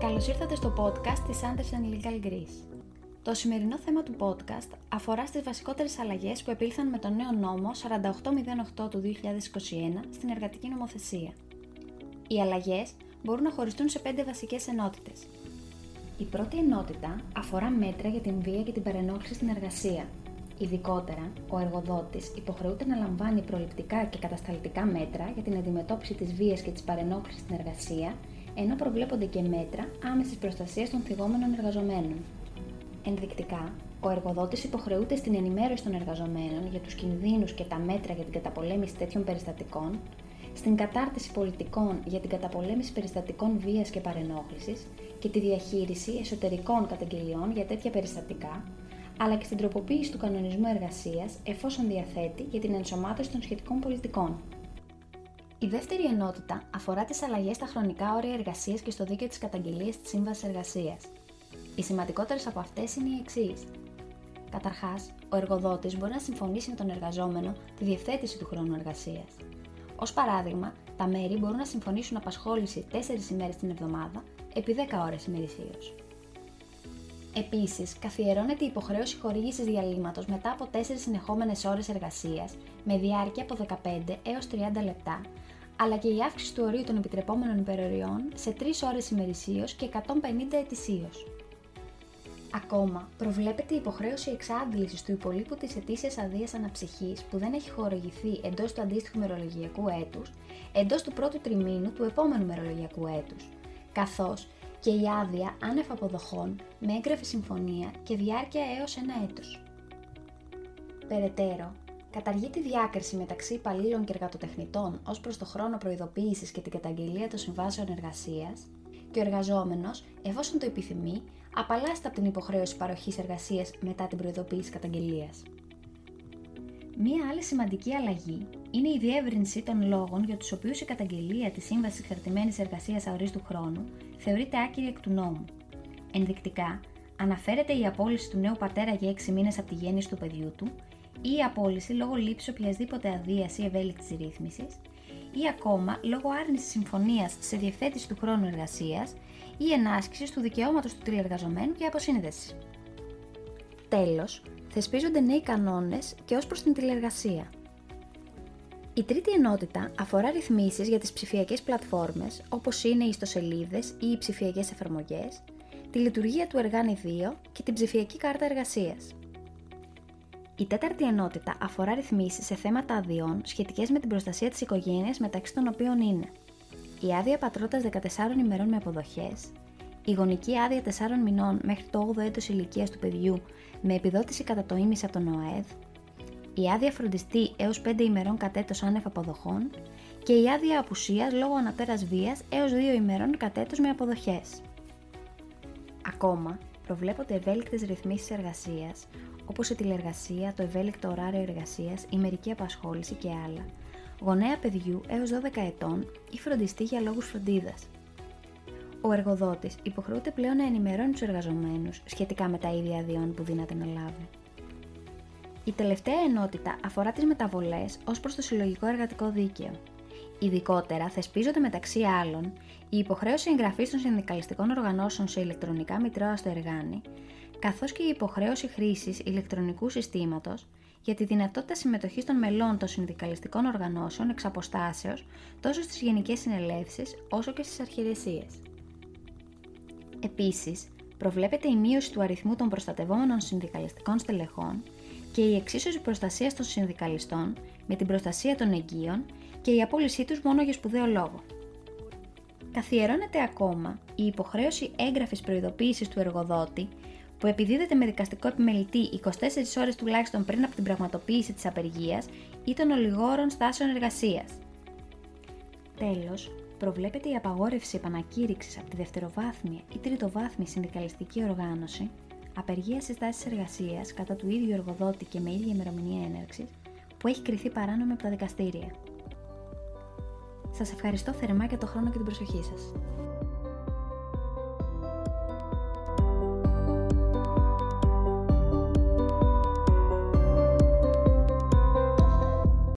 Καλώς ήρθατε στο podcast της Anderson Legal Greece. Το σημερινό θέμα του podcast αφορά στις βασικότερες αλλαγές που επήλθαν με τον νέο νόμο 4808 του 2021 στην εργατική νομοθεσία. Οι αλλαγές μπορούν να χωριστούν σε πέντε βασικές ενότητες. Η πρώτη ενότητα αφορά μέτρα για την βία και την παρενόχληση στην εργασία. Ειδικότερα, ο εργοδότης υποχρεούται να λαμβάνει προληπτικά και κατασταλτικά μέτρα για την αντιμετώπιση της βίας και της παρενόχλησης στην εργασία ενώ προβλέπονται και μέτρα άμεσης προστασίας των θυγόμενων εργαζομένων. Ενδεικτικά, ο εργοδότης υποχρεούται στην ενημέρωση των εργαζομένων για τους κινδύνους και τα μέτρα για την καταπολέμηση τέτοιων περιστατικών, στην κατάρτιση πολιτικών για την καταπολέμηση περιστατικών βίας και παρενόχλησης και τη διαχείριση εσωτερικών καταγγελιών για τέτοια περιστατικά, αλλά και στην τροποποίηση του κανονισμού εργασίας εφόσον διαθέτει για την ενσωμάτωση των σχετικών πολιτικών. Η δεύτερη ενότητα αφορά τις αλλαγές στα χρονικά όρια εργασίας και στο δίκαιο της καταγγελίας της Σύμβασης Εργασίας. Οι σημαντικότερες από αυτές είναι οι εξής. Καταρχάς, ο εργοδότης μπορεί να συμφωνήσει με τον εργαζόμενο τη διευθέτηση του χρόνου εργασίας. Ω παράδειγμα, τα μέρη μπορούν να συμφωνήσουν απασχόληση 4 ημέρες την εβδομάδα επί 10 ώρες ημερησίως. Επίσης, καθιερώνεται η υποχρέωση χορήγησης διαλύματος μετά από 4 συνεχόμενες ώρες εργασίας με διάρκεια από 15 έως 30 λεπτά αλλά και η αύξηση του ορίου των επιτρεπόμενων υπεροριών σε 3 ώρες ημερησίως και 150 ετησίως. Ακόμα, προβλέπεται η υποχρέωση εξάντλησης του υπολείπου της ετήσιας αδείας αναψυχής που δεν έχει χορηγηθεί εντός του αντίστοιχου μερολογιακού έτους, εντός του πρώτου τριμήνου του επόμενου μερολογιακού έτους, καθώς και η άδεια άνευ αποδοχών με έγγραφη συμφωνία και διάρκεια έως ένα έτος. Περαιτέρω, Καταργεί τη διάκριση μεταξύ υπαλλήλων και εργατοτεχνητών ως προς το χρόνο προειδοποίησης και την καταγγελία των συμβάσεων εργασίας και ο εργαζόμενος, εφόσον το επιθυμεί, απαλλάσσεται από την υποχρέωση παροχής εργασίας μετά την προειδοποίηση καταγγελίας. Μία άλλη σημαντική αλλαγή είναι η διεύρυνση των λόγων για τους οποίους η καταγγελία της σύμβασης κρατημένη εργασίας αορίστου χρόνου θεωρείται άκυρη εκ του νόμου. Ενδεικτικά, αναφέρεται η απόλυση του νέου πατέρα για 6 μήνες από τη γέννηση του παιδιού του ή η απόλυση λόγω λήψης οποιασδήποτε αδείας ή ευέλικτης ρύθμισης, ή ακόμα λόγω άρνησης συμφωνίας σε διευθέτηση του χρόνου εργασίας ή ενάσκησης του δικαιώματος του τηλεργαζομένου για αποσύνδεση. Τέλος, θεσπίζονται νέοι κανόνες και ως προς την τηλεργασία. Η τρίτη ενότητα αφορά ρυθμίσεις για τις ψηφιακές πλατφόρμες όπως είναι οι ιστοσελίδες ή οι ψηφιακές εφαρμογές, τη λειτουργία του Εργάνη 2 και την ψηφιακή κάρτα εργασίας. Η τέταρτη ενότητα αφορά ρυθμίσεις σε θέματα αδειών σχετικές με την προστασία της οικογένειας μεταξύ των οποίων είναι η άδεια πατρότητας 14 ημερών με αποδοχές, η γονική άδεια 4 μηνών μέχρι το 8ο έτος ηλικίας του παιδιού με επιδότηση κατά το ίμιση από τον ΟΑΕΔ, η άδεια φροντιστή έως 5 ημερών κατ' έτος άνευ αποδοχών και η άδεια απουσίας λόγω ανατέρα βίας έως 2 ημερών κατ' έτος με αποδοχές. Ακόμα, προβλέπονται ευέλικτες ρυθμίσεις εργασίας, όπως η τηλεργασία, το ευέλικτο ωράριο εργασίας, η μερική απασχόληση και άλλα, γονέα παιδιού έως 12 ετών ή φροντιστή για λόγους φροντίδας. Ο εργοδότης υποχρεούται πλέον να ενημερώνει τους εργαζομένους σχετικά με τα ίδια αδειών που δύναται να λάβει. Η τελευταία ενότητα αφορά τις μεταβολές ως προς το συλλογικό εργατικό δίκαιο. Ειδικότερα, θεσπίζονται μεταξύ άλλων η υποχρέωση εγγραφής των συνδικαλιστικών οργανώσεων σε ηλεκτρονικά μητρώα στο εργάνη, καθώς και η υποχρέωση χρήσης ηλεκτρονικού συστήματος για τη δυνατότητα συμμετοχής των μελών των συνδικαλιστικών οργανώσεων εξ αποστάσεως τόσο στις γενικές συνελεύσεις όσο και στις αρχηρεσίε. Επίσης, προβλέπεται η μείωση του αριθμού των προστατευόμενων συνδικαλιστικών στελεχών και η εξίσωση προστασίας των συνδικαλιστών με την προστασία των εγγύων και η απόλυσή τους μόνο για σπουδαίο λόγο. Καθιερώνεται ακόμα η υποχρέωση έγγραφης προειδοποίησης του εργοδότη που επιδίδεται με δικαστικό επιμελητή 24 ώρες τουλάχιστον πριν από την πραγματοποίηση της απεργίας ή των ολιγόρων στάσεων εργασίας. Τέλος, προβλέπεται η απαγόρευση επανακήρυξης από τη δευτεροβάθμια ή τριτοβάθμια συνδικαλιστική οργάνωση απεργία στις τάσεις εργασίας κατά του ίδιου εργοδότη και με ίδια ημερομηνία έναρξης που έχει κριθεί παράνομη από τα δικαστήρια. Σας ευχαριστώ θερμά για το χρόνο και την προσοχή σας.